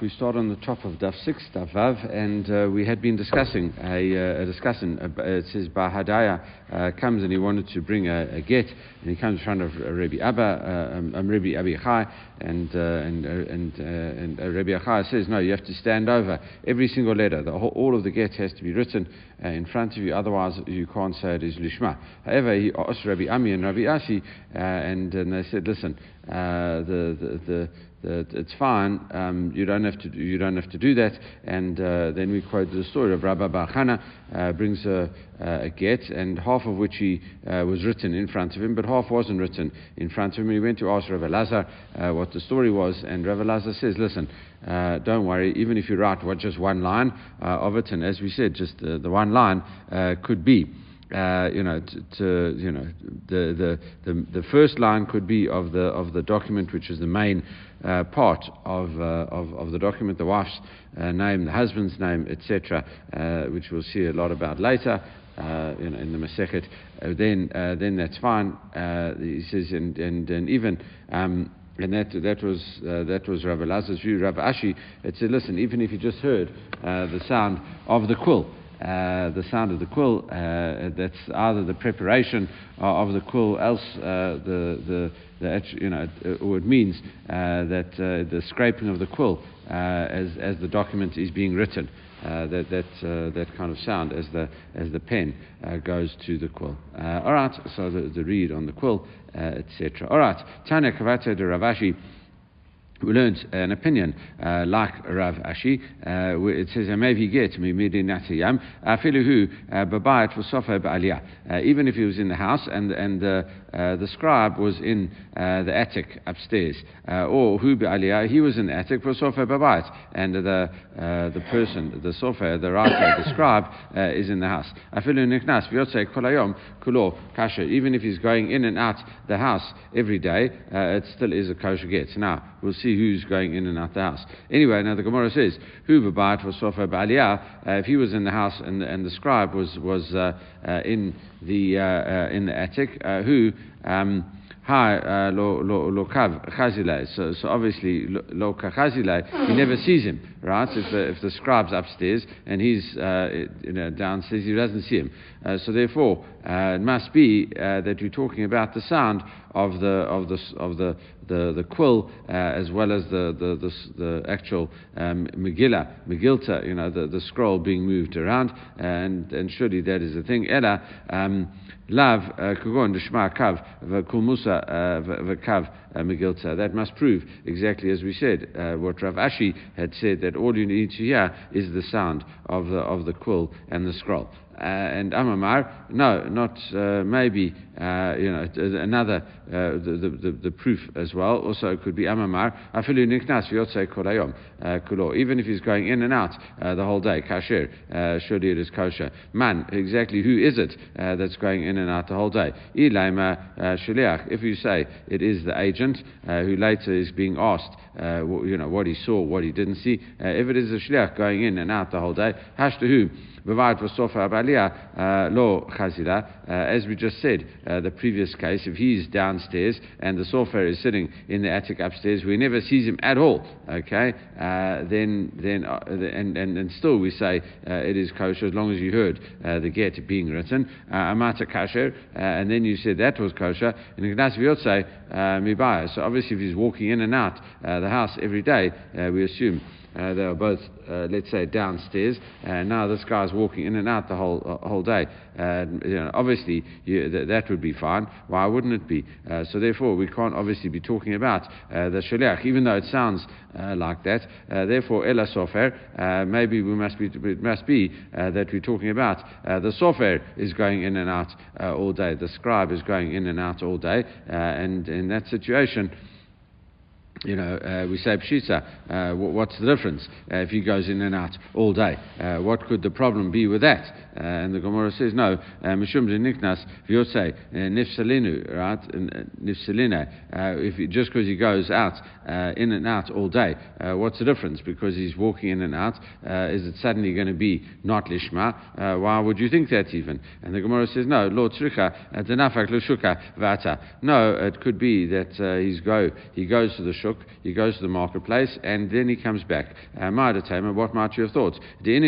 we start on the top of Daf 6, Daf Vav, and uh, we had been discussing a, uh, a discussion. Uh, it says Bahadaya uh, comes and he wanted to bring a, a, get, and he comes in front of Rabbi Abba, uh, um, um, Rabbi Abi Chai, and, uh, and, and, and Rabbi Achai says, no, you have to stand over every single letter. The whole, all of the get has to be written in front of you, otherwise you can't say it is Lishma. However, he asked Rabbi Ami and Rabbi Asi, and, and they said, listen, the, the, the that it's fine. Um, you don't have to. Do, you don't have to do that. And uh, then we quote the story of Rabbi Bachana uh, brings a, a, get, and half of which he uh, was written in front of him, but half wasn't written in front of him. He went to ask Rabbi Lazar uh, what the story was, and Rabbi Lazar says, "Listen, uh, don't worry. Even if you write what just one line uh, of it, and as we said, just the one line could be." Uh, you know, to, to, you know, the, the, the, the, first line could be of the, of the document, which is the main uh, part of, uh, of, of, the document, the wife's uh, name, the husband's name, etc., uh, which we'll see a lot about later. in, in the Masechet, then then that's fine. he says, and and, and even um, and that, that, was, uh, that was Rabbi Lazar's view. Rabbi Ashi said, listen, even if you just heard uh, the sound of the quill, the sound of the quill. Uh, that's either the preparation of the quill, else uh, the, the, the, you know, or it means uh, that uh, the scraping of the quill as, as the document is being written. that that that kind of sound as the as the pen goes to the quill. all right, so the, the read on the quill, etc. All right, Tanya Kavata de Ravashi we learned an opinion uh, like Rav Ashi. Uh, it says, "Maybe get me midinatiyam afiluhu uh, babayit v'sofa ba'aliyah." Uh, even if he was in the house and and the uh, the scribe was in uh, the attic upstairs, or hu ba'aliyah, he was in the attic v'sofa babayit, and the the person, the sofa, the writer, the scribe is in the house. Afilu niknas kolayom kulo kasher. Even if he's going in and out the house every day, it still is a kosher get. Now we'll see who's going in and out the house. Anyway, now the Gemara says, "Who b'bayit was sofa b'aliyah?" Uh, if he was in the house and, and the scribe was was uh, uh, in the uh, uh, in the attic, uh, who um, Hi, lo lo lo kav chazile. So so obviously lo chazile. He never sees him, right? If the if the scribe's upstairs and he's uh, you know downstairs, he doesn't see him. Uh, so therefore, uh, it must be uh, that you're talking about the sound of the of the of the the, the quill uh, as well as the the the, the actual um, Megillah, Megilta, you know, the, the scroll being moved around, and and surely that is the thing. Ella. Um, Lav uh, kugon deshma kav v'kulmusa uh, v'kav uh, megilta. That must prove exactly as we said what Rav Ashi had said that all you need to hear is the sound of the of the quill and the scroll. Uh, and Amamar, no, not uh, maybe, uh, you know, another, uh, the, the, the, proof as well. Also, it could be Amamar, afilu niknas v'yotzei kolayom uh, kulo. Even if he's going in and out uh, the whole day, kasher, surely it is kosher. Man, exactly who is it that's going in and out the whole day? Ilaima shaliach. If you say it is the agent who later is being asked, you know, what he saw, what he didn't see, if it is a shliach going in and out the whole day, hashtahu. Abalia lo chazira. As we just said, uh, the previous case, if he's downstairs and the sofa is sitting in the attic upstairs, we never sees him at all. Okay, uh, then then uh, and, and and still we say uh, it is kosher as long as you heard uh, the get being written amata kasher, and then you said that was kosher. And Ignace say mibaya. So obviously, if he's walking in and out the house every day, we assume. Uh, they were both, uh, let's say, downstairs, and now this guy's walking in and out the whole uh, whole day. And you know, obviously, you, th- that would be fine. Why wouldn't it be? Uh, so therefore, we can't obviously be talking about uh, the shaliach, even though it sounds uh, like that. therefore, ela sofer, maybe we must be it must be that we're talking about the sofer is going in and out all day. The scribe is going in and out all day, and in that situation you know, uh, we say pshita, uh, what's the difference uh, if he goes in and out all day? Uh, what could the problem be with that? Uh, and the Gemara says, no, uh, mishum niknas v'yotzei nifsalinu, right? Nifsalina. If just because he goes out in and out all day, what's the difference? Because he's walking in and out, is it suddenly going to be not lishma? why would you think that even? And the Gemara says, no, Lord tzricha denafak l'shuka v'ata. No, it could be that he's go he goes to the shuk He goes to the marketplace, and then he comes back. Uh, what might you have thought? You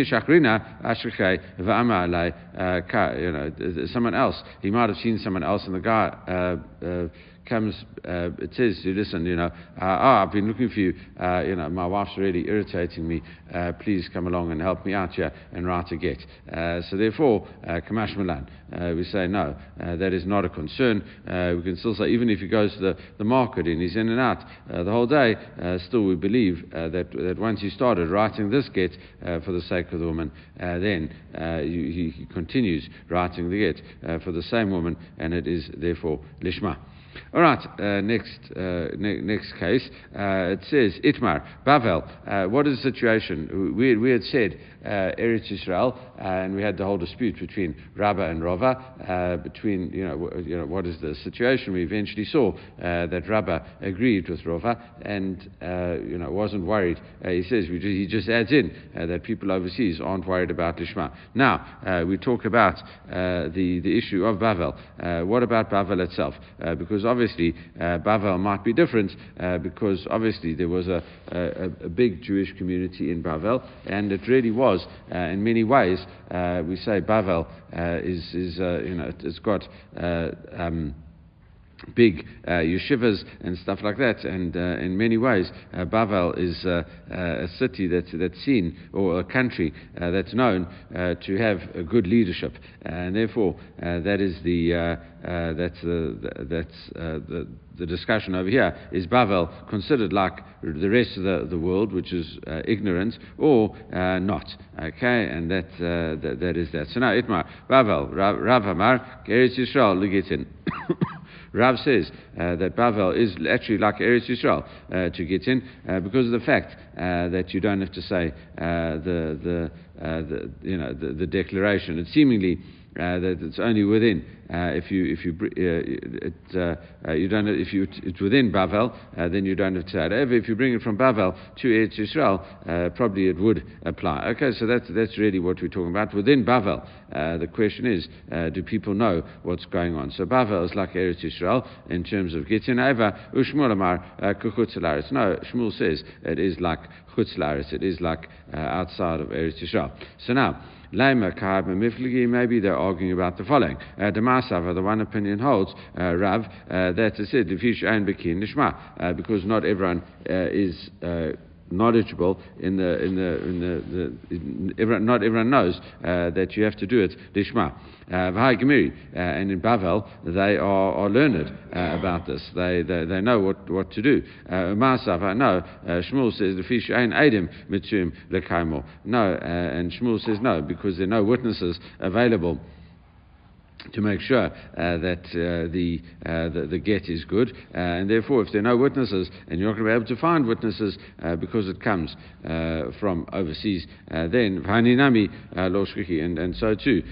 know, someone else. He might have seen someone else, and the guy uh, uh, comes, uh, it says, listen, you know, uh, oh, I've been looking for you, uh, you know, my wife's really irritating me, uh, please come along and help me out here and write a get. Uh, so therefore, uh, Kamash Milan, we say no, that is not a concern. we can still say, even if he goes to the, the market and he's in and out the whole day, still we believe that, that once he started writing this get for the sake of the woman, then he, he, continues writing the get for the same woman, and it is therefore Lishma. All right, uh, next, uh, ne- next case. Uh, it says, Itmar, Bavel. Uh, what is the situation? We, we had said Uh, Eretz Israel, and we had the whole dispute between Rabbah and Rava, uh, between, you know, you know, what is the situation. We eventually saw uh, that Rabbah agreed with Rava and, uh, you know, wasn't worried. he says, he just adds in that people overseas aren't worried about Lishma. Now, we talk about the, the issue of Bavel. what about Bavel itself? because obviously uh, Bavel might be different uh, because obviously there was a, a, a, big Jewish community in Bavel, and it really was uh, in many ways. Uh, we say Bavel uh, is, is you know, it's got um, big uh, yeshivas and stuff like that. And uh, in many ways, uh, Bavel is uh, uh, a city that's, that's seen, or a country uh, that's known to have a good leadership. and therefore, that is the, that's, the, that's the, the discussion over here. Is Bavel considered like the rest of the, the world, which is ignorant, or not? Okay, and that, that, that is that. So now, Itmar, Bavel, Rav Amar, Eretz Yisrael, Ligitin. Rav says uh, that Bavel is actually like Eretz Yisrael uh, to get in uh, because of the fact uh, that you don't have to say uh, the, the, the, you know, the, the declaration. It's seemingly uh, that it's only within. Uh, if you if you uh, it, uh, uh, you don't if you it's within Bavel, uh, then you don't have to add. If you bring it from Bavel to Eretz Yisrael, probably it would apply. Okay, so that's that's really what we're talking about within Bavel. the question is, do people know what's going on? So Bavel is like Eretz Yisrael in terms of getting over. Ushmul Amar No, Shmuel says it is like Chutz It is like outside of Eretz Yisrael. So now. Maybe they're arguing about the following. Uh, the Masava, the one opinion holds, uh, Rav, uh, that is it, uh, because not everyone uh, is uh, knowledgeable in the in the in the, the in everyone, not everyone knows uh, that you have to do it lishma. Uh, uh, and in Bavel they are, are learned uh, about this. They, they they know what, what to do. Masav, uh, no. Uh, Shmuel says the fish ain't adim mitzum lekaimo. No, and Shmuel says no because there are no witnesses available to make sure uh, that uh, the, uh, the, the get is good, uh, and therefore, if there are no witnesses, and you're not going to be able to find witnesses uh, because it comes uh, from overseas, then haninami and, and so too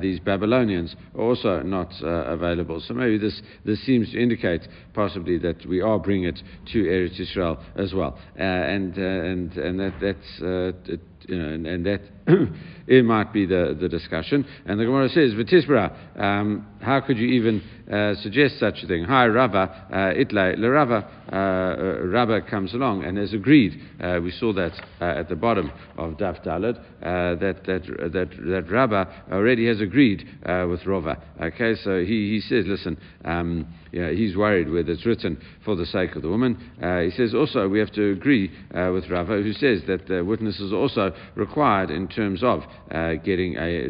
these Babylonians are also not available. So maybe this this seems to indicate possibly that we are bringing it to Eretz Israel as well, and and and that that's you know, and, and that it might be the, the discussion. And the Gemara says, V'tisbra, um, how could you even uh, suggest such a thing? Hi, Rava, uh, itlay, le Rava, uh, uh, Rava comes along and has agreed. Uh, we saw that at the bottom of Daf Dalad, that, that, that, that Rava already has agreed with Rava. Okay, so he, he says, listen, um, yeah, he's worried whether it's written for the sake of the woman. he says also we have to agree with Rava, who says that witnesses are also required in terms of getting a,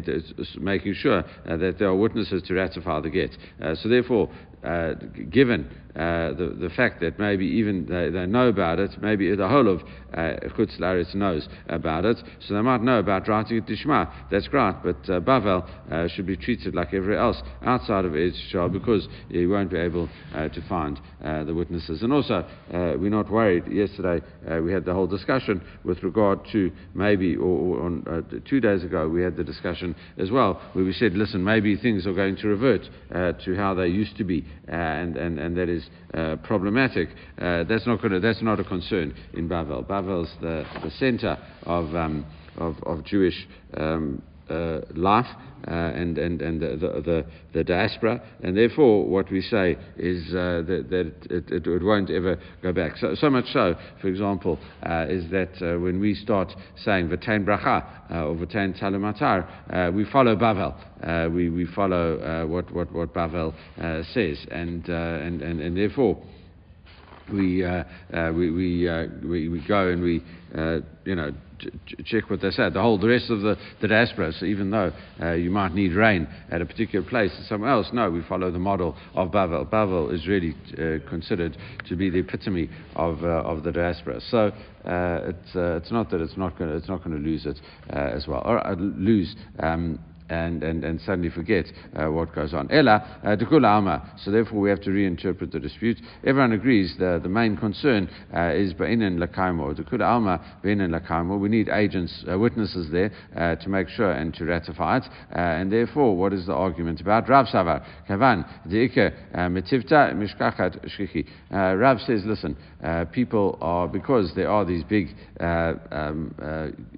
making sure that there are witnesses to ratify the get. so therefore, uh, given uh, the, the fact that maybe even they, they, know about it, maybe the whole of uh, Chutz Laretz knows about it, so they might know about writing it Tishma. That's great, but uh, Bavel uh, should be treated like everyone else outside of Israel because he won't be able uh, to find uh, the witnesses. And also, uh, we're not worried. Yesterday we had the whole discussion with regard to maybe, or, or on, two days ago, we had the discussion as well, where we said, listen, maybe things are going to revert to how they used to be, and, and, and that is is uh, problematic, uh, that's, not gonna, that's not a concern in Bavel. Bavel's the, the center of, um, of, of, Jewish. Um, life uh, and, and, and the, the, the, diaspora, and therefore what we say is uh, that, that it, it, won't ever go back. So, so much so, for example, uh, is that uh, when we start saying Vatain Bracha uh, or Vatain Talumatar, we follow Bavel. we, we follow what, what, what Bavel says, and, and, and, and therefore we, uh, uh, we, we, uh, we, we, go and we, you know, check what they said. The whole, the rest of the, the diaspora, so even though uh, you might need rain at a particular place somewhere else, no, we follow the model of Bavel. Bavel is really uh, considered to be the epitome of, uh, of the diaspora. So uh, it's, uh, it's not that it's not going it's not going to lose it uh, as well, or lose um, and, and, and suddenly forget uh, what goes on. Ella, uh, alma. So therefore we have to reinterpret the dispute. Everyone agrees the, the main concern uh, is Ba'inin Lakaimo. Alma, Ba'inin Lakaimo. We need agents, uh, witnesses there uh, to make sure and to ratify it. Uh, and therefore, what is the argument about? Rav Savar, Kavan, Metivta, Mishkachat, Shkiki. Rav says, listen, people are, because there are these big um,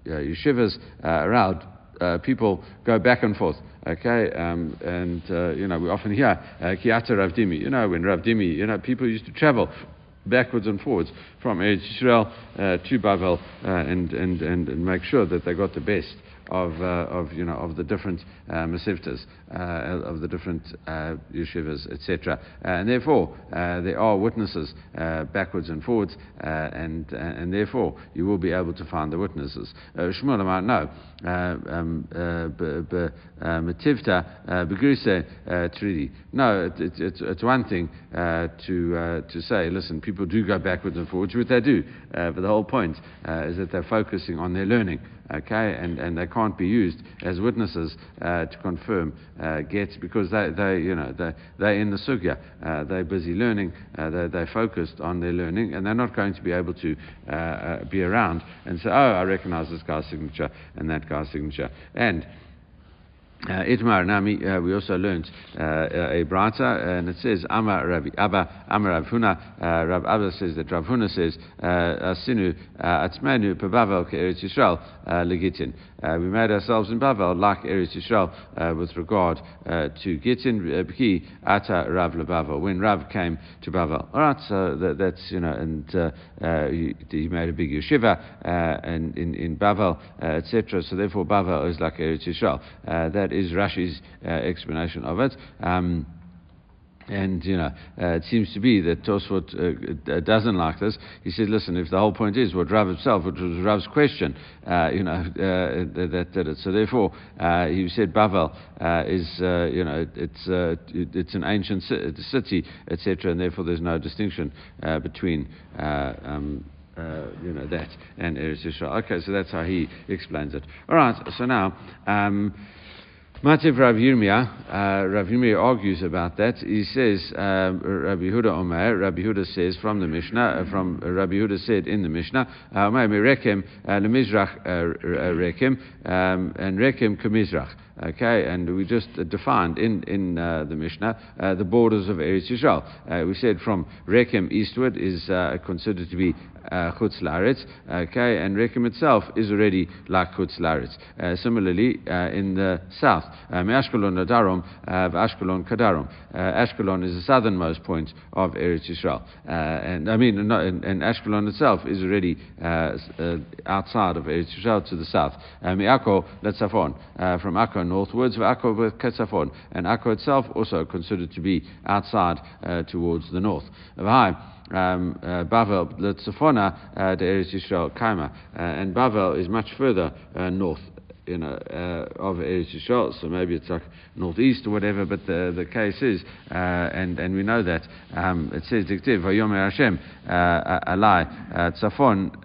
yeshivas around, uh, people go back and forth. Okay, um, and uh, you know we often hear uh, Kiata Ravdimi. You know when Ravdimi, you know people used to travel backwards and forwards from Israel uh, to Babel uh, and, and, and, and make sure that they got the best of, uh, of, you know, of the different uh, masiftas, uh, of the different uh, yeshivas, etc. Uh, and therefore, uh, there are witnesses uh, backwards and forwards, uh, and, uh, and therefore you will be able to find the witnesses. Shmuel might know. Um, Mativta begrise tridi. No, it's, it's, it's one thing to, to say, listen, people do go backwards and forwards, which they do, but the whole point is that they're focusing on their learning okay, and, and they can't be used as witnesses uh, to confirm uh, gets because they, they, you know, they, they're in the sugya, uh, they're busy learning, uh, they're, they're focused on their learning, and they're not going to be able to uh, uh, be around and say, oh, I recognize this guy's signature and that guy's signature. And uh, Itmar Nami, uh, we also learned uh, a brata, and it says Amar Rabbi Abba, Amar Rav Huna. Uh, Rav Abba says that Rav Huna says uh, Asinu uh, Atzmenu Pebavel Eretz Yisrael uh, Legitin. Uh, we made ourselves in Bavel like Eretz Yisrael with regard to Gittin Bki Ata Rav Lebavel when Rav came to Bavel. All right, so that, that's you know, and he, made a big yeshiva and in in Bavel, etc. So therefore Bavel is like Eretz Yisrael. that is Rashi's uh, explanation of it. Um, and you know, uh, it seems to be that Tosfot uh, doesn't like this. He said, "Listen, if the whole point is what Rav himself, which was Rav's question, uh, you know, uh, that did it. So therefore, uh, he said Bavel uh, is, you know, it's it, it's an ancient city, etc., and therefore there's no distinction between." Um, you know that and Eretz Yisrael. Okay, so that's how he explains it. All right, so now. Um, Mativ Rav Yirmiyah, uh, Rav Yirmiyah argues about that. He says, uh, Rabbi Huda Omer, Rabbi Huda says from the Mishnah, uh, from uh, Rabbi Huda said in the Mishnah, Omer Rekem, Lemizrach Rekem, um, and Rekem Kamizrach. Okay, and we just defined in, in uh, the Mishnah uh, the borders of Eretz Yisrael. Uh, we said from Rekem eastward is uh, considered to be uh, Uh, Chutz Laretz, okay, and Rekem itself is already like Chutz Laretz. Uh, similarly, uh, in the south, uh, Ashkelon Nadarom, Ashkelon Kadarom. Ashkelon is the southernmost point of Eretz Yisrael, and I mean, and, Ashkelon itself is already outside of Eretz Yisrael to the south. Akko Letzafon, from Akko northwards, Akko with Ketzafon, and Akko itself also considered to be outside uh, towards the north. Um, uh, Bavel, the Tzafona, uh, the Eretz Yisrael, Kaima, uh, and Bavel is much further uh, north you know, uh, of Eretz Yisrael, so maybe it's like northeast or whatever, but the, the case is, uh, and, and we know that, um, it says, Diktiv, Vayomer Hashem, uh, Alai, Tzafon,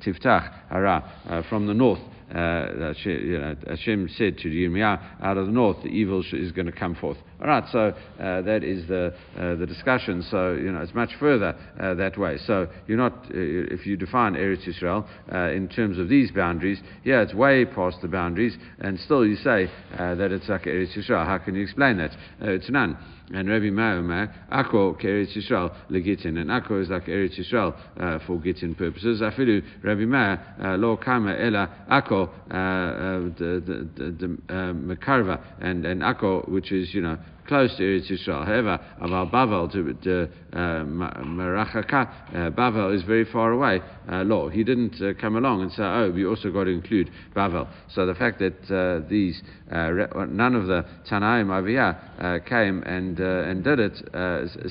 Tiftach, Hara, from the north, uh, you know, Hashem said to Yirmiyah, out of the north, the evil is going to come forth. All right, so uh, that is the, uh, the discussion. So, you know, it's much further uh, that way. So, you're not, uh, if you define Eretz Yisrael uh, in terms of these boundaries, yeah, it's way past the boundaries, and still you say that it's like Eretz Yisrael. How can you explain that? it's none. And Rabbi Meir Akko Eretz Yisrael legitin, and Akko is like Eretz Yisrael uh, for Gittin purposes. Afilu Rabbi uh, lo kama ela Akko uh, uh, Mekarva and and Akko, which is you know close to Eretz Yisrael. However, Aval Bavel to, to uh, uh, Bavel is very far away. Uh, law. He didn't uh, come along and say, oh, we also got to include Bavel. So the fact that uh, these uh, none of the Tanaim over Aviyah came and and did it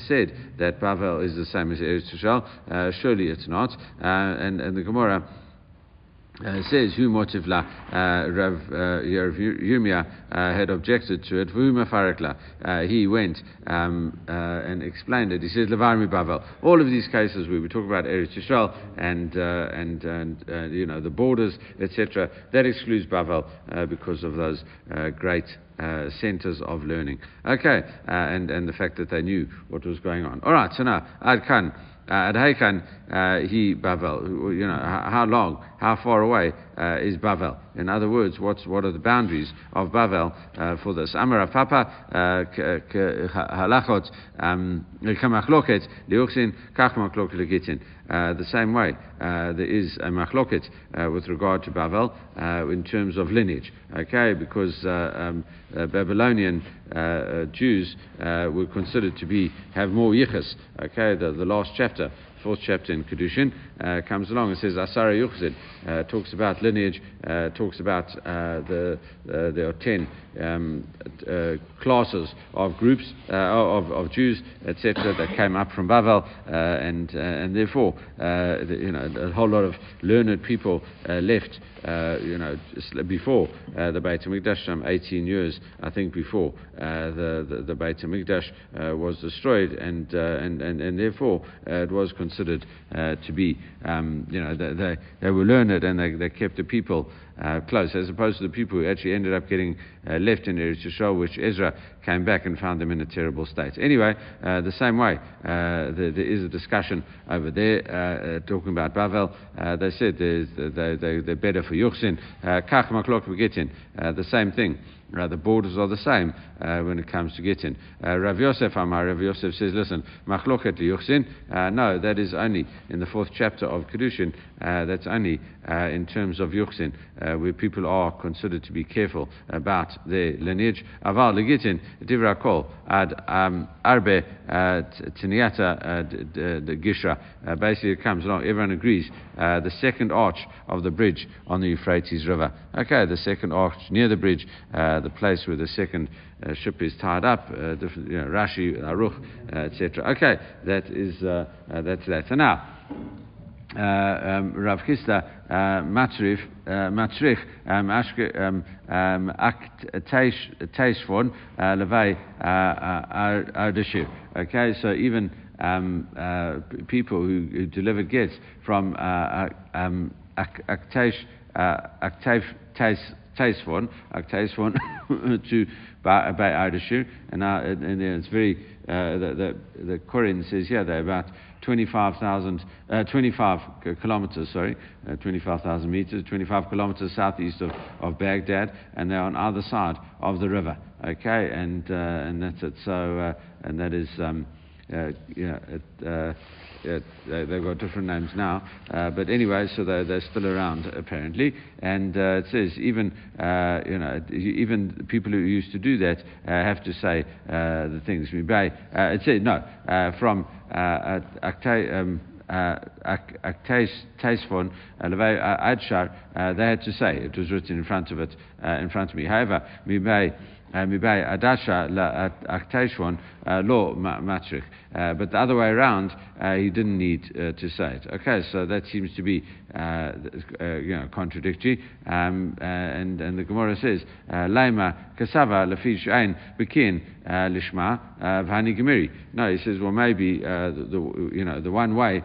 said that Bavel is the same as Eretz Yisrael. surely it's not. and and the Gemara. Uh, says who motivla uh, Rav uh, Yirmiyah uh, had objected to it. Uh, he went um, uh, and explained it. He says levarmi bavel. All of these cases we talk about Eretz Yisrael and and and you know the borders etc. That excludes Bavel because of those great. centers of learning. Okay, and, and the fact that they knew what was going on. All right, so now, Ad Khan. Uh, Adhaikan uh, he Bavel. You know, how long, how far away uh, is Bavel? In other words, what's, what are the boundaries of Bavel uh, for this? Amar Papa halachot kamachloket liuchsin kach machloket legitin. The same way, uh, there is a machloket uh, with regard to Bavel uh, in terms of lineage. Okay, because um, Babylonian Jews were considered to be have more yichus. Okay, the, the last chapter fourth chapter in Kedushin, uh, comes along and says Asara Yuchsin, uh, talks about lineage, uh, talks about uh, the uh, there are ten um, uh, classes of groups uh, of, of Jews, etc., that came up from Babel, and and therefore the, you know a whole lot of learned people left, you know, before the Beit Hamikdash, some 18 years I think before the, the the Beit Hamikdash was destroyed, and and, and and therefore it was considered to be um, you know they, they, they were learned and they, they kept the people uh, close, as opposed to the people who actually ended up getting uh, left in Eretz Yisrael, which Ezra came back and found them in a terrible state. Anyway, uh, the same way, uh, there, is a discussion over there uh, uh, talking about Bavel. they said they, they, they're better for Yuchsin. Kach maklok we getin. the same thing. Uh, the borders are the same uh, when it comes to Gittin. Uh, Rav Yosef Amar, Rav Yosef says, listen, Machloket uh, no, that is only in the fourth chapter of Kedushin, uh, that's only uh, in terms of Yuchsin, where people are considered to be careful about their lineage. Aval Legittin, Divra Kol, Ad um, Arbe Tiniata the Gishra. Basically, it comes along, everyone agrees, the second arch of the bridge on the Euphrates River. Okay, the second arch near the bridge uh, the place where the second uh, ship is tied up, uh, different, you know, Rashi, Aruch, uh, etc. Okay, that is uh, that's that. So now. Um, Rav Chisda Matrich Matrich Teishvon Levei Ardashir. Okay, so even um, uh, people who, who delivered gifts from uh, um, Aktesh Taisvon, Taisvon to by Ardashir, and, uh, and it's very uh, the, the the Koren says yeah they're about 25,000 uh, 25 kilometers sorry uh, 25,000 meters 25 kilometers southeast of, of Baghdad. And they're on either side of the river okay? And uh, and that's it. So uh, and that is um, yeah it, uh, they've got different names now, uh, but anyway, so they're, they're still around apparently. And uh, it says even uh, you know even people who used to do that uh, have to say uh, the things. It says no from um, Taisfon Adshar, they had to say it was written in front of it, in front of me. However, Mibay Adasha La Aktaishwan uh, Lo Matrich. Uh, but the other way around, uh, he didn't need to say it. Okay, so that seems to be you know, contradictory. Um, and, and the Gemara says, Laima Kasava Lafish Ein Bikin Lishma Vani Gemiri. No, he says, well, maybe the, the, you know, the one way.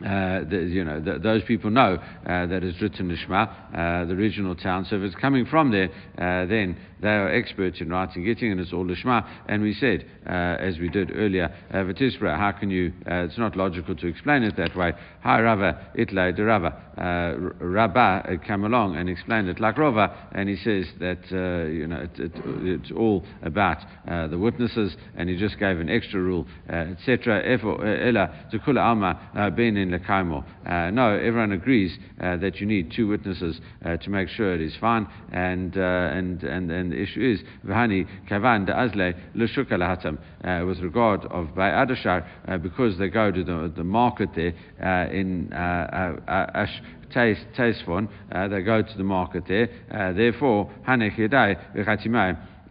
Uh, the, you know, the, those people know uh, that it's written Ishma, uh, the original town. So if it's coming from there, then they are experts in writing getting, and it's all Lishma. And we said, uh, as we did earlier, uh, Vatisra, how can you, it's not logical to explain it that way. Hi Rava, itlay de Rava. Rabba came along and explained it like Rava, and he says that, you know, it, it, it's all about the witnesses, and he just gave an extra rule, etc. Ella, Zukula Alma, Ben in Lekaimo. Uh, no, everyone agrees uh, that you need two witnesses uh, to make sure it is fine, and, uh, and, and, the issue is, Vahani Kavan de Azle Lushuka Lahatam, uh, with regard of Bay Adashar, uh, because they go to the, the market there uh, in uh, uh, Ash. Taisfon, they go to the market there. therefore, Hanech Yadai,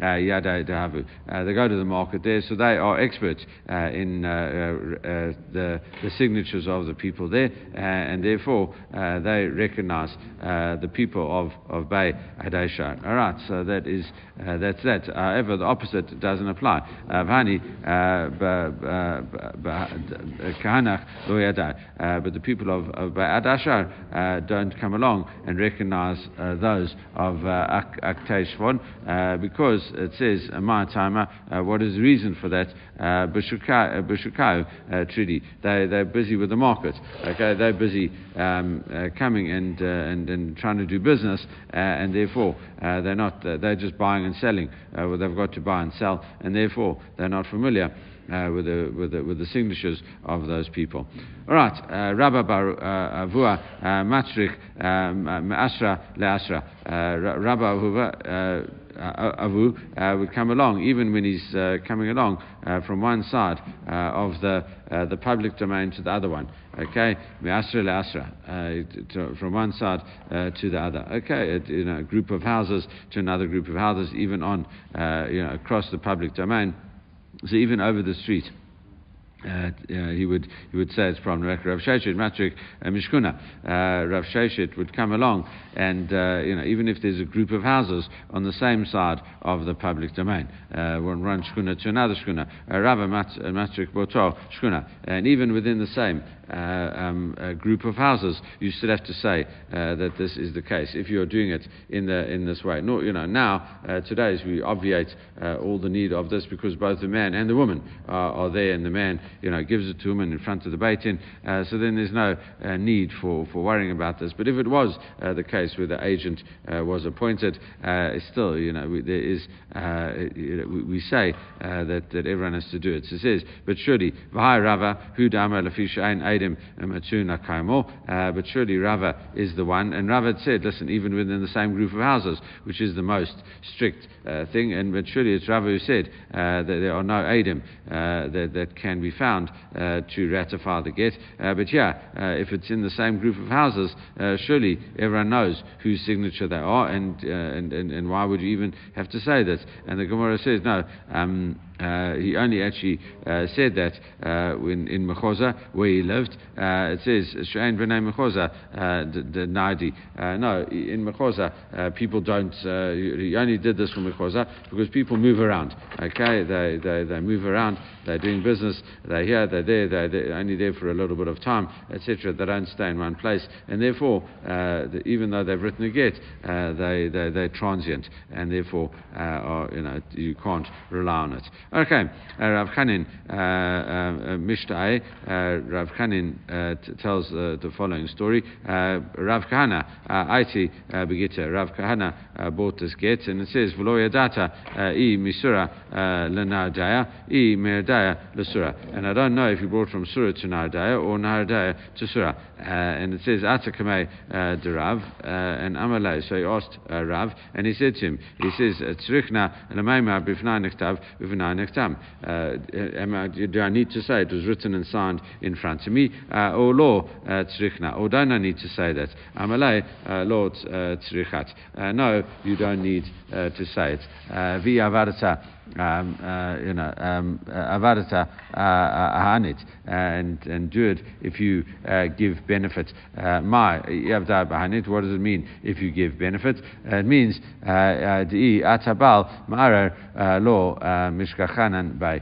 uh, uh, they go to the market there, so they are experts uh, in uh, uh, the, the signatures of the people there, uh, and therefore they recognize the people of, of Bay Hadesha. All right, so that is that's that. However, the opposite doesn't apply. Vani but the people of, of Adashar don't come along and recognize those of Ak Akteshvon because it says a Mahatama, uh, what is the reason for that? Uh, Bashukau uh, treaty. They, they're busy with the market. Okay, they're busy um, uh, coming and, uh, and, and trying to do business, uh, and therefore they're not, they're just buying and selling. well, they've got to buy and sell, and therefore they're not familiar. Uh, with, the, with, the, with the signatures of those people. All right, uh, Rabba Bar uh, Avua Matrich Asra Leasra. Rabba Avua uh, Avu uh, would come along, even when he's uh, coming along from one side of the, the public domain to the other one. Okay, Asra Asra, from one side to the other. Okay, a, you know, a group of houses to another group of houses, even on, you know, across the public domain. So even over the street. Uh, he would he would say it's from Rav Sheshet Matrik uh, Mishkuna. Uh, Rav Sheshet would come along, and uh, you know even if there's a group of houses on the same side of the public domain, uh, one one shkuna to another shkuna, uh, Rav Matrik Boto shkuna, and even within the same uh, um, group of houses, you still have to say uh, that this is the case if you're doing it in the in this way. No, you know now uh, today we obviate all the need of this because both the man and the woman are, are there, and the man you know, gives it to him and in front of the beit uh, so then there's no uh, need for, for worrying about this. But if it was uh, the case where the agent uh, was appointed, uh, still, you know, we, there is, you know, we, we, say that, that everyone has to do it. So it says, but surely, Rava, hu dama lafishain aidim matuna kaimo, but surely Rava is the one, and Rava said, listen, even within the same group of houses, which is the most strict thing, and but surely it's Rava who said that there are no aidim that, that can be found uh, to ratify the get. Uh, but yeah, uh, if it's in the same group of houses, surely everyone knows whose signature they are, and, and, and, and why would you even have to say this? And the Gemara says, no. Um, uh, he only actually uh, said that uh, in Mechoza, where he lived. Uh, it says, Shein b'nei Mechoza, the Nadi. No, in Mechoza, people don't, he only did this for Mechoza because people move around. Okay, they, they, they move around, they're doing business, they're here, they're there, they're, they're only there for a little bit of time, etc. They don't stay in one place. And therefore, the, even though they've written a get, they, they, they're transient, and therefore, are, you know, you can't rely on it. Okay, uh, Rav Chanin uh, uh, uh, Mishtai, uh, Rav Chanin uh, tells the following story. Rav Kahana, Aiti Begita, Rav Kahana bought this get, and it says, V'lo yadata i misura lenardaya, i merdaya lesura. And I don't know if he brought from Surah to Nardaya or Nardaya to Surah. and it says, Atakamei de Rav, and Amalai. So he asked Rav, and he said to him, he says, Tzrichna lemaima nektav, bifnai nektam. Do I need to say it was written and signed in front of me? Uh, oh, or law uh, tzrichna? Or oh, don't I need to say that? Amalei law uh, uh, tzrichat. No, you don't need to say it. Vi avarta um, uh, you know, um, uh, avarata ahanit, uh, and and do it if you give benefit. My yavda. What does it mean if you give benefit? it means di atabal ma'arer lo mishkachanan by.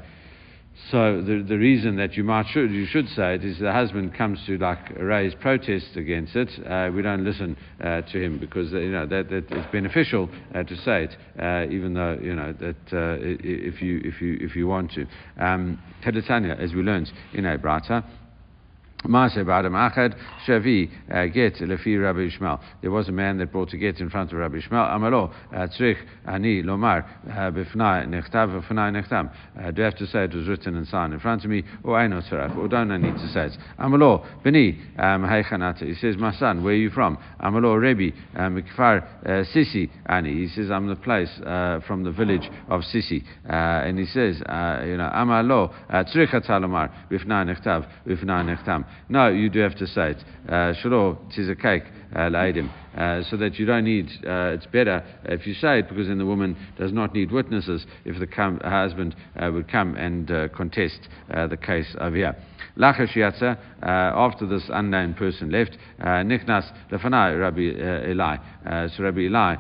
So the the reason that you might should you should say it is the husband comes to like raise protest against it. Uh, we don't listen uh, to him because you know that, that it's beneficial uh, to say it, uh, even though you know that uh, if you if you if you want to. Um, as we learned in a Uh, there was a man that brought a get in front of Rabbi Ishmael. Amalo uh, Tzrich Ani Lomar uh, Bifnai Nechtav Bifnai Nechtam. Uh, do I have to say it was written and signed in front of me, or I know Tzarach, or don't I need to say it? Amalo Beni um, Haichanata. He says, My son, where are you from? Amalo Rebbe uh, Mikfar Sisi Ani. He says, I'm the place from the village of Sisi. And he says, you know, Amalo Tzrich Atalomar Bifnai Nechtav Bifnai Nechtam. No, you do have to say it. Uh, Shalo, tis a cake, Uh, laidim. Uh, so that you don't need, uh, it's better if you say it because then the woman does not need witnesses if the com- husband uh, would come and uh, contest uh, the case over here. Lachash uh, after this unknown person left, uh, Nichnas Lefanai Rabbi Eli. so Rabbi Eli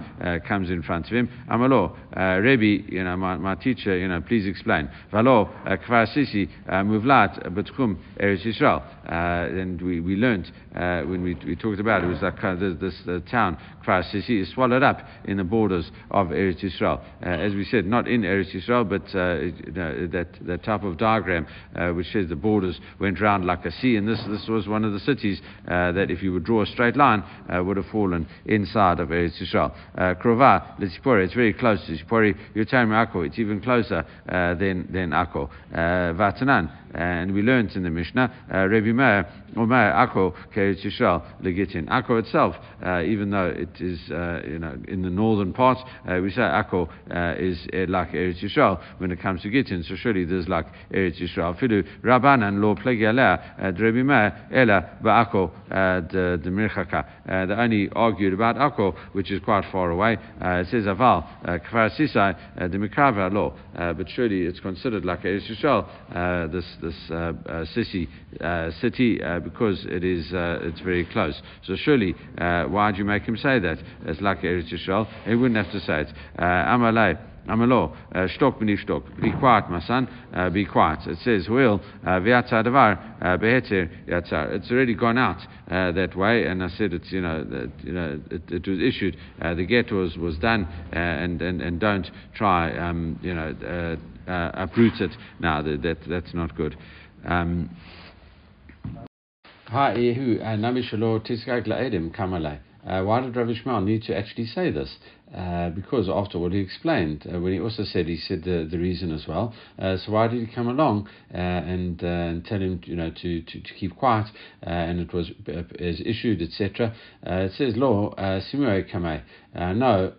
comes in front of him. Amalo, Rabbi, you know, my, my teacher, you know, please explain. Valo, Kvar Sisi, Muvlat, Betchum, Eretz Yisrael. and we, we learned when we, we talked about it, it was like of this, this uh, town, Sisi, is swallowed up in the borders of Eretz Yisrael. Uh, as we said, not in Eretz Yisrael, but uh, you know, that, that type of diagram uh, which says the borders went round like a sea. And this, this was one of the cities uh, that, if you would draw a straight line, uh, would have fallen inside of Eretz Yisrael. Uh, Krova, Litzipori, it's very close to Tzipori. Yotam Akko, it's even closer than, than Akko. Vatanan, and we learned in the Mishnah, uh, Rabbi Meir, Omer, Akko, Keretz Yisrael, Legitin. Akko itself, uh, even though it is, uh, you know, in the northern part, uh, we say Akko uh, is uh, like Eretz Yisrael when it comes to Gittin, so surely there's like Eretz Yisrael. Fidu, Rabbanan, lo plegi alea, Rabbi Ela, Ba'akko, the Mirchaka. They only argued about Akko, which is quite far away. it says Aval, Kfar Sisai, the Mikrava law, but surely it's considered like Eretz Yisrael, this this uh, uh, city, uh, city because it is it's very close. So surely, why do you make him say that? It's like Eretz Yisrael. He wouldn't have to say it. Amalei. Amalo, stock b'ni stock. Be quiet, my son. Uh, be quiet. It says, "Will v'yatzar davar beheter yatzar." It's already gone out uh, that way, and I said it's you know that, you know it, it was issued. Uh, the get was was done, and and and don't try um, you know uproot it. Now that, that that's not good. Um, uh, Uh, why did Rav Ishmael need to actually say this? Uh, because after what he explained, uh, when he also said he said the, the reason as well. Uh, so why did he come along uh, and, uh, and tell him you know to, to, to keep quiet and it was as issued etc. it says law simue kame. no,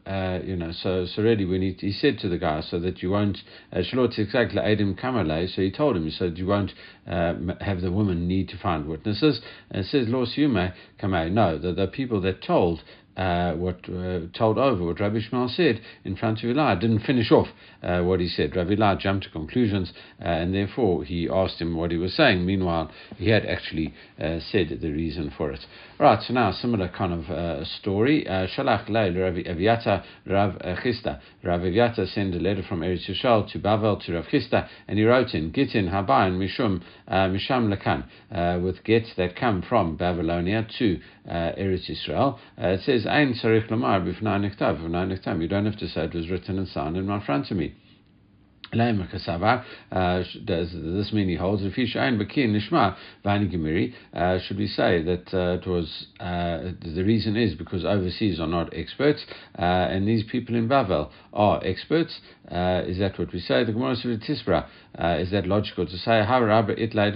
you know so so really when he, he said to the guy so that you won't shalot exactly adim kamale. So he told him said you won't have the woman need to find witnesses. And it says law siume kame. No, the, the people that told uh, what uh, told over what Rabbi Ishmael said in front of Eli. Didn't finish off uh, what he said. Rabbi Eli jumped to conclusions, uh, and therefore he asked him what he was saying. Meanwhile, he had actually uh, said the reason for it. Right. So now similar kind of uh, story. Shalach Leil Rabbi Eviatar Rav Chisda. Rav Eviatar sent a letter from Eretz Yisrael to Bavel to Rav Chisda, and he wrote in Gittin Habayin Mishum Misham Lakan with gets that come from Babylonia to Eretz Yisrael. it says Ein Sarich Lamar. You don't have to say it was written and signed in my front of me. Uh, does this mean he holds if Bakin Nishma Vani? Uh, should we say that uh, it was uh, the reason is because overseas are not experts uh, and these people in Bavel are experts? Uh, is that what we say? The Gemara says Tisbra. Uh, is that logical to say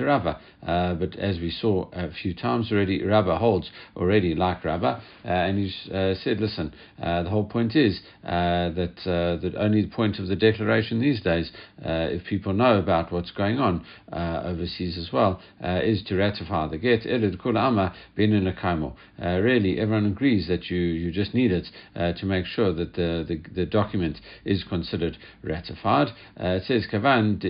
Rabba? But as we saw a few times already, Rabba holds already like Rabba, and he said, listen, the whole point is that that only the point of the declaration these days uh, if people know about what's going on uh, overseas as well, uh, is to ratify the get. Really, everyone agrees that you, you just need it to make sure that the, the, the document is considered ratified. it says, Kavan.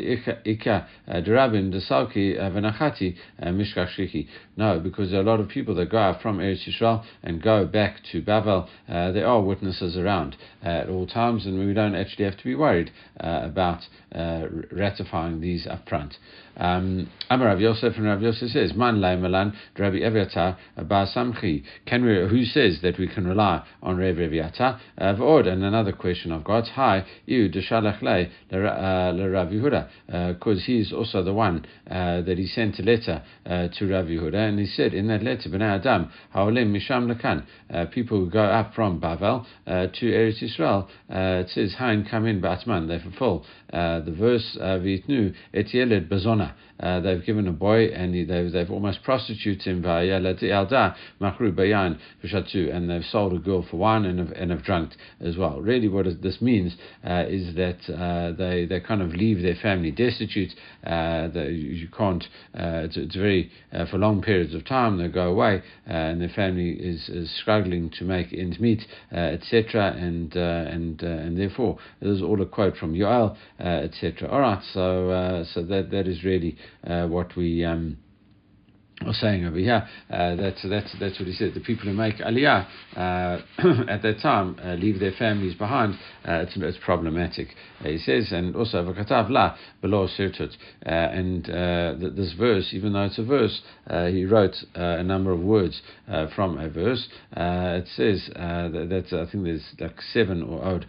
No, because there are a lot of people that go out from Eretz Yisrael and go back to Bavel. Uh, there are witnesses around at all times, and we don't actually have to be worried uh, about uh, ratifying these up front. Um, Amar Rav Yosef and Rav Yosef says, Man lai malan Rabbi Eviatar Bar Samchi. Can we? Who says that we can rely on Rabbi Eviatar? Uh, V'od, and another question I've got. Hi, you deshalach le le Rav Yehuda, because uh, he's also the one uh, that he sent a letter uh, to Rav Yehuda, and he said in that letter, Bnei Adam haolim misham lekan, people who go up from Bavel to Eretz Yisrael. it says, Hein come in Batman. They fulfill Uh, the verse uh, Vitnu et yeled bezona uh, they've given a boy and he, they've, they've almost prostituted him and they've sold a girl for wine and have, and have drunk as well. Really, what this means uh, is that uh, they, they kind of leave their family destitute. Uh, they, you can't, uh, it's, it's, very, for long periods of time, they go away and their family is, is struggling to make ends meet, etc. And, and, and therefore, this is all a quote from Yoel, etc. All right, so, so that, that is really what we um, or saying over here. Uh, that's that's that's what he said. The people who make aliyah uh, at that time uh, leave their families behind. Uh, it's, it's problematic. Uh, he says, and also v'katav la below sirtut. Uh, and uh, th- this verse, even though it's a verse, uh, he wrote uh, a number of words from a verse. it says that that's, I think there's like seven or odd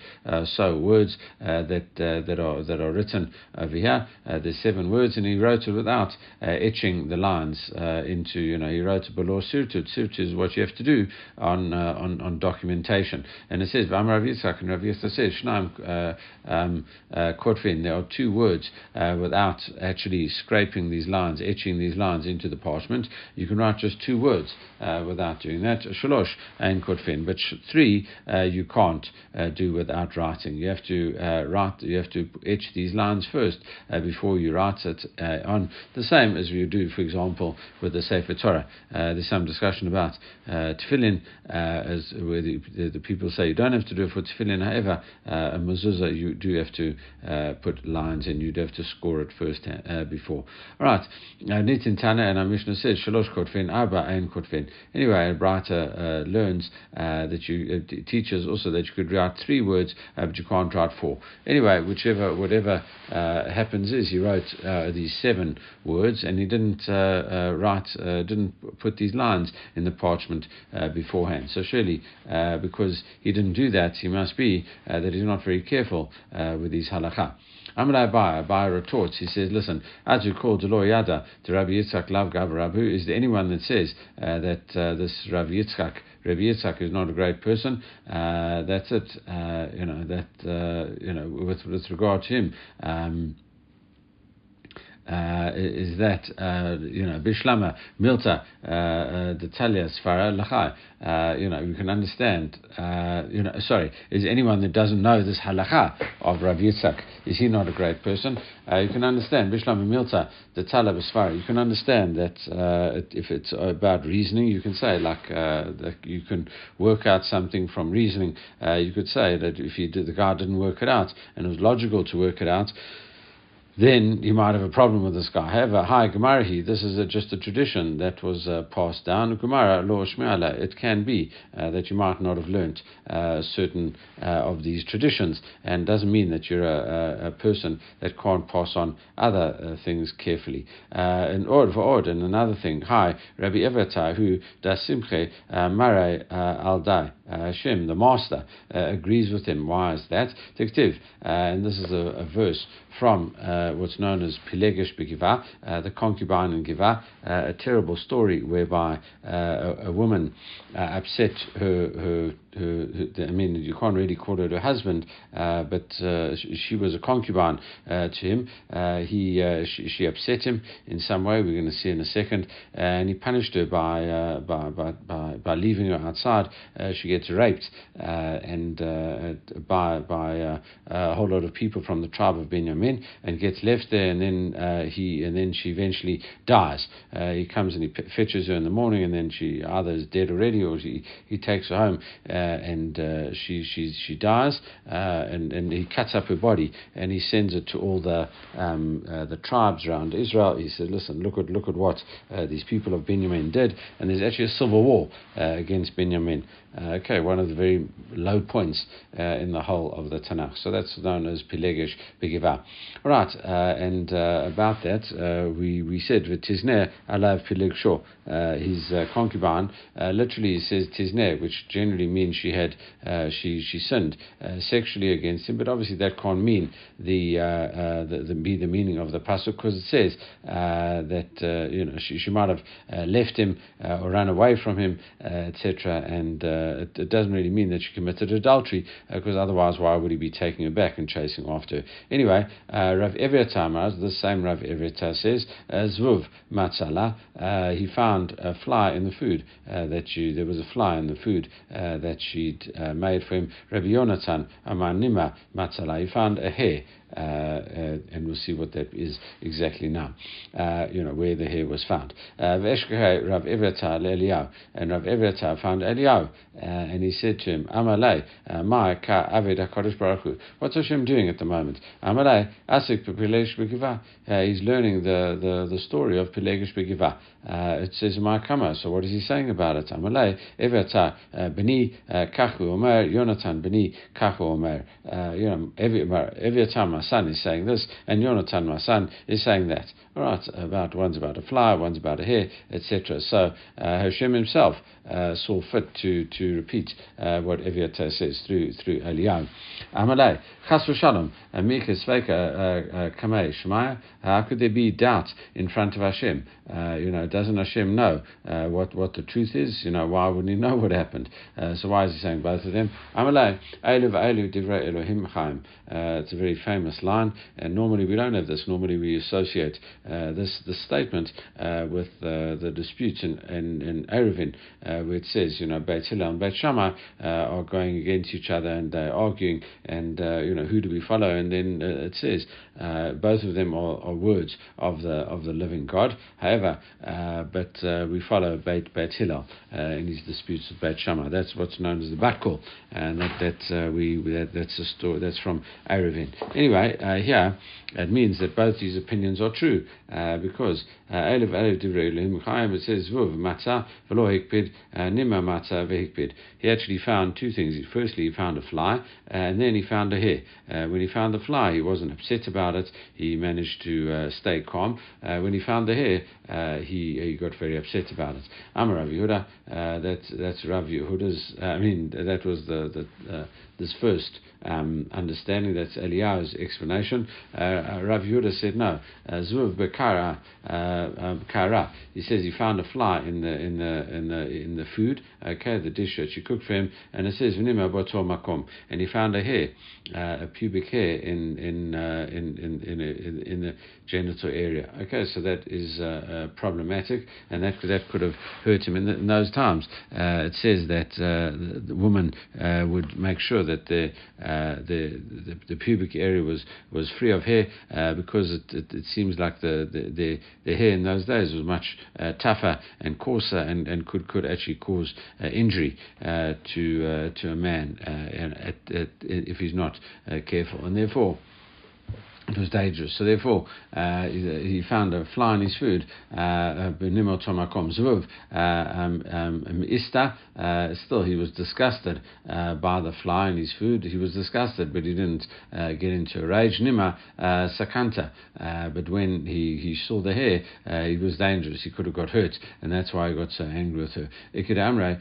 so words that that are that are written over here. there's seven words, and he wrote it without etching the lines into, you know, he wrote below sirtut. Sirtut is what you have to do on uh, on, on documentation. And it says, and Rav says, uh, um, uh, Korfin, there are two words uh, without actually scraping these lines, etching these lines into the parchment. You can write just two words uh, without doing that. Shalosh and Korfin. But sh- three uh, you can't do without writing. You have to write, you have to etch these lines first before you write it on. The same as you do, for example, with the Sefer Torah. Uh, there's some discussion about uh, tefillin, uh, as where the, the, the, people say you don't have to do it for tefillin. However, uh, a mezuzah you do have to uh, put lines in. You'd have to score it first uh, before. All right. Nitin Tana and our Mishnah says shalosh kotfin, arba ein kotfin. Anyway, a writer learns that you teaches also that you could write three words, but you can't write four. Anyway, whichever whatever happens is he wrote these seven words and he didn't write uh, didn't put these lines in the parchment uh, beforehand. So surely, uh, because he didn't do that, he must be uh, that he's not very careful uh, with his halacha. Amar Abai, Abai retorts, he says, listen, as you call Delo Yada to Rabbi Yitzchak Lav Rabu, is there anyone that says uh, that uh, this Rabbi Yitzchak, Rabbi Yitzchak is not a great person? Uh, that's it, uh, you know, that, you know, with, with regard to him. Um, uh, is that uh, you know bishlama milta detalia uh, uh, svara lachai. Uh, you know you can understand. you know sorry, is anyone that doesn't know this halacha of Rav Yitzchak is he not a great person? you can understand bishlama milta detalia svara. You can understand that if it's about reasoning, you can say like that you can work out something from reasoning. you could say that if you did, the guy didn't work it out and it was logical to work it out then you might have a problem with this guy. However, hi Gemarahi, this is a, just a tradition that was uh, passed down. Gemara lo shmiala, it can be uh, that you might not have learnt uh, certain uh, of these traditions, and doesn't mean that you're a, a, a person that can't pass on other uh, things carefully. Uh, in order for and another thing, hi Rabbi Eviatar, who das simche mare al dai. Hashem, the master, agrees with him. Why is that? Tiktiv, and this is a, a verse from uh, what's known as Pilegesh Begiva, uh, the concubine in Giva, uh, a terrible story whereby uh, a, a, woman uh, upset her, her her, her, I mean, you can't really call her her husband, uh, but she, she, was a concubine to him. He, she, she, upset him in some way. We're going to see in a second, and he punished her by by, by, by, by leaving her outside. she gets raped, and by by a whole lot of people from the tribe of Benjamin, and gets left there. And then he and then she eventually dies. he comes and he fetches her in the morning, and then she either is dead already or he he takes her home. Uh, and uh, she she she dies, uh, and and he cuts up her body and he sends it to all the um, the tribes around Israel. He said, listen, look at look at what these people of Benjamin did, and there's actually a civil war against Benjamin. Uh, okay, one of the very low points uh, in the whole of the Tanakh. So that's known as Pilegesh Begiva. Right, uh, and uh, about that, uh, we, we said with Tizner, Alav Pileg Shor, uh, his uh, concubine, literally says Tizner, which generally means she had she she sinned sexually against him, but obviously that can't mean the, the, the, be the meaning of the pasuk because it says that you know she, she might have left him or run away from him, etc. And it, it, doesn't really mean that she committed adultery because otherwise why would he be taking her back and chasing after her? Anyway, uh, Rav Evyatar, the same Rav Evyatar says, Zvuv matzala, uh, he found a fly in the food uh, that she, there was a fly in the food uh, that she'd uh, made for him. Rabbi Yonatan Amar Nima matzala, he found a hair uh, uh, and we'll see what that is exactly now. Uh, you know where the hair was found. Uh, Rav Evyatar Eliyahu, and Rav Evyatar found Eliyahu, uh, and he said to him, Amalei, uh, Ma ka Aved Hakadosh Baruch Hu. What's Hashem doing at the moment? Amalei Asik Pilegesh Begiva. He's learning the, the, the story of Pilegesh Begiva. It says Ma Kama. So what is he saying about it? Amalei Evyatar Beni Kachu Omer Yonatan Beni Kachu Omer. You know Evyatar son is saying this, and Yonatan, my son, is saying that. All right, about one's about a fly, one's about a hair, etc. So uh, Hashem himself uh, saw fit to to repeat uh, what Eviatar says through through Eliyahu. Amalei chas v'shalom mikas sveka uh, uh, kamei shemaya. How could there be doubt in front of Hashem? Uh, you know, doesn't Hashem know uh, what what the truth is? You know, why wouldn't he know what happened? so why is he saying both of them? Amalei elu v'elu divrei Elohim chaim. It's a very famous line, and normally we don't have this. Normally we associate this this statement with the dispute in in, in Eruvin uh, where it says, you know, Beit Hillel and Beit Shammai uh, are going against each other and they're arguing, and uh, you know, who do we follow? And then uh, it says uh, both of them are, are, words of the of the living God. However, uh, but we follow Beit Beit Hillel in his disputes with Beit Shammai. That's what's known as the Batkol, and that that we that, that's a story that's from Eruvin. Anyway, here it means that both these opinions are true because Elev Elev Divrei Elohim it says Vuv Matzah V'lo Hikpid Nima Matzah Vehikpid. He actually found two things. Firstly, he found a fly, and then he found a hair. Uh, when he found the fly, he wasn't upset about it. He managed to uh, stay calm. Uh, when he found the hair, uh, he he got very upset about it. Amar Rav Yehuda. Uh, that's that's Rav Yehuda's. Uh, I mean, that was the the this first um, understanding. That's Eliyahu's explanation. Uh, Rav Yehuda said no. Zuv bekara kara. He says he found a fly in the in the in the in the food. Okay, the dish that she cooked for him, and it says v'nima botor makom, and he found a hair, a pubic hair in in in in in, in, in the genital area. Okay, so that is uh, uh, problematic, and that that could have hurt him in, the, in those times. Uh, it says that uh, the, the, woman uh, would make sure that the, uh, the, the, the pubic area was was free of hair uh, because it, it, it, seems like the, the, the, hair in those days was much uh, tougher and coarser and, and could could actually cause uh, injury to to a man at, at, if he's not careful, and therefore it was dangerous. So therefore, uh, he found a fly in his food. Uh, uh, um, um, uh, still, he was disgusted uh, by the fly in his food. He was disgusted, but he didn't uh, get into a rage. Nima sakanta. But when he, he saw the hair, he was dangerous. He could have got hurt, and that's why he got so angry with her. Ikid Amre,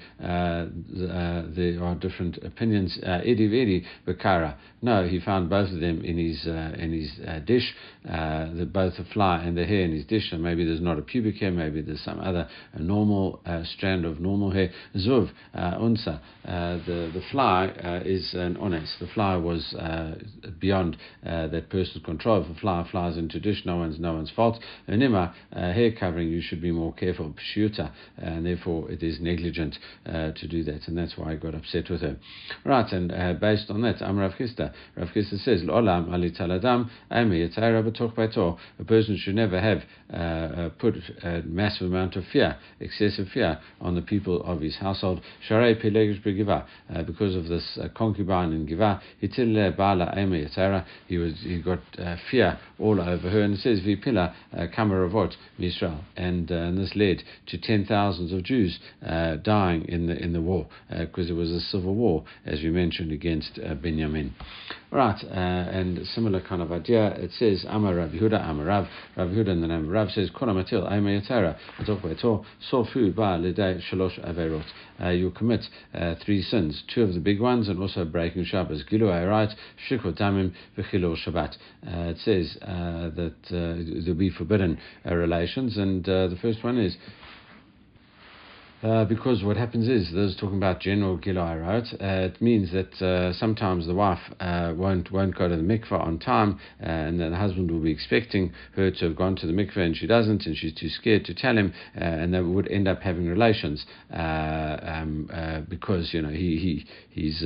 there are different opinions. Bakara. No, he found both of them in his in his uh, dish, uh, the, both the fly and the hair in his dish, and maybe there's not a pubic hair, maybe there's some other normal uh, strand of normal hair. Zuv, uh, unsa, uh, the, the fly uh, is an ones. The fly was beyond that person's control. If a fly flies into dish, no one's no one's fault. Nima, hair covering, you should be more careful, pshuta, and therefore it is negligent to do that, and that's why I got upset with her. Right, and based on that, I'm Rav Chisda. Rav Chisda says, Olam ali taladam A person should never have uh, uh, put a massive amount of fear, excessive fear, on the people of his household. Uh, because of this uh, concubine in Giva, he was he got uh, fear all over her, and it says Vipila Kamaravot Israel, and, and this led to ten thousands of Jews dying in the in the war because it was a civil war, as we mentioned, against Benjamin. Right, uh, and similar kind of idea. It says Amar Rav Yehuda, Amar Rav, Rav Yehuda in the name of Rav says Konamatil Aymayatera. Sofu Ba Lidei Shalosh Averot. Uh, you commit uh, three sins, two of the big ones, and also breaking Shabbos. Gilu Ayrat, Shikot Damim, V'chilo Shabbat. Uh, it says uh, that uh, there'll be forbidden relations, and the first one is uh, because what happens is, those talking about general gilai, right? Uh, it means that uh, sometimes the wife uh, won't won't go to the mikveh on time, uh, and the husband will be expecting her to have gone to the mikveh, and she doesn't, and she's too scared to tell him, and they would end up having relations um, because you know he he he's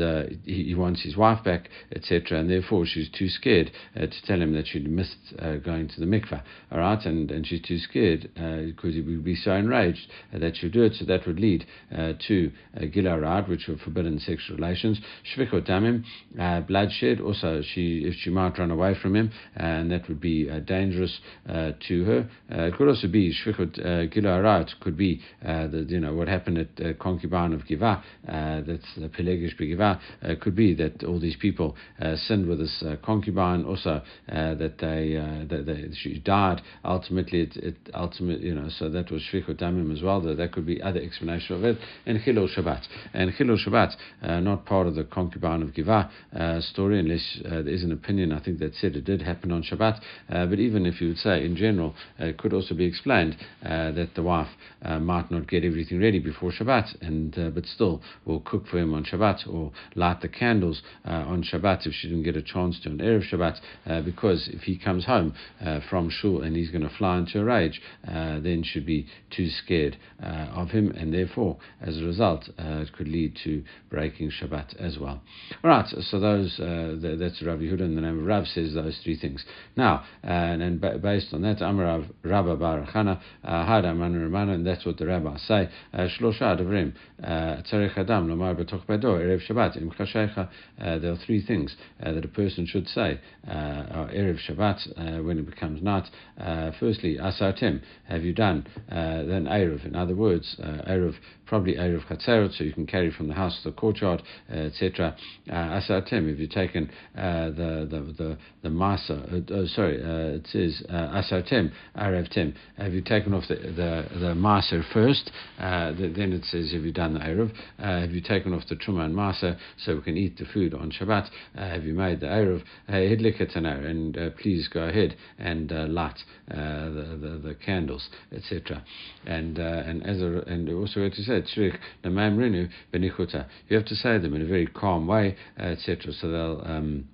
he, he, wants his wife back, etc., and therefore she's too scared to tell him that she'd missed going to the mikveh, all right, and and she's too scared because he would be so enraged that she'll do it, so that would lead uh, to uh, gilarad, which are forbidden sexual relations. Shvikot damim, uh, bloodshed. Also, she if she might run away from him, and that would be dangerous to her. it could also be shvikot uh, gilarad. Could be the, you know what happened at uh, concubine of Giva. that's uh, Pilegesh Begiva. could be that all these people sinned with this concubine. Also, that they that they, she died. Ultimately, it, it ultimately you know so that was shvikot damim as well. That that could be other and Chilul Shabbat. And Chilul Shabbat, uh, not part of the concubine of Giva uh, story, unless uh, there is an opinion, I think that said it did happen on Shabbat. Uh, but even if you would say, in general, uh, it could also be explained uh, that the wife might not get everything ready before Shabbat, and but still will cook for him on Shabbat or light the candles on Shabbat if she didn't get a chance to on Erev Shabbat, because if he comes home from shul and he's going to fly into a rage, then she'd be too scared of him, and therefore, as a result, uh, it could lead to breaking Shabbat as well. All right, so those uh, the, that's Rav Yehuda, and the name of Rav says those three things. Now, uh, and, and ba- based on that, Amarav Rabba Barachana, Had uh, Amanu Ramana, and that's what the rabbis say. Uh, Shlosha Devrim, uh, Tzarech Adam, Lomar B'toch Bado, Erev Shabbat, Im There are three things that a person should say Erev Shabbat when it becomes night. firstly, Asartem, have you done? then Erev, in other words, Erev, probably Erev Chatzerot, so you can carry from the house to the courtyard, uh, etc. Uh, Asatem, if you've taken uh, the, the, the, the Masa, oh, sorry, it says Asatem, Erev Tem, have you taken off the, the, the Masa first, then it says, have you done the Erev, have you taken off the Truma and Masa so we can eat the food on Shabbat, have you made the Erev, and uh, please go ahead and uh, light uh, the, the, the candles, etc. And and as a, and You have to say them in a very calm way, etc. So they'll. Um,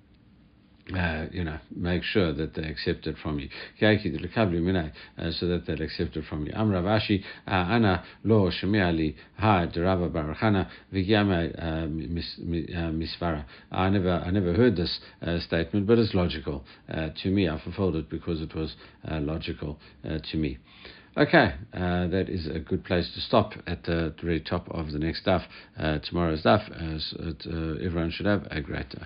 uh, you know, make sure that they accept it from you. Uh, so that they'll accept it from you. Am Ravashi, uh, Ana lo shemiali ha derava barachana vigyama uh, misvara. I never, I never heard this uh, statement, but it's logical to me. I fulfilled it because it was logical to me. Okay, uh, that is a good place to stop at the very top of the next stuff. Uh, tomorrow's stuff. Uh, everyone should have a great day.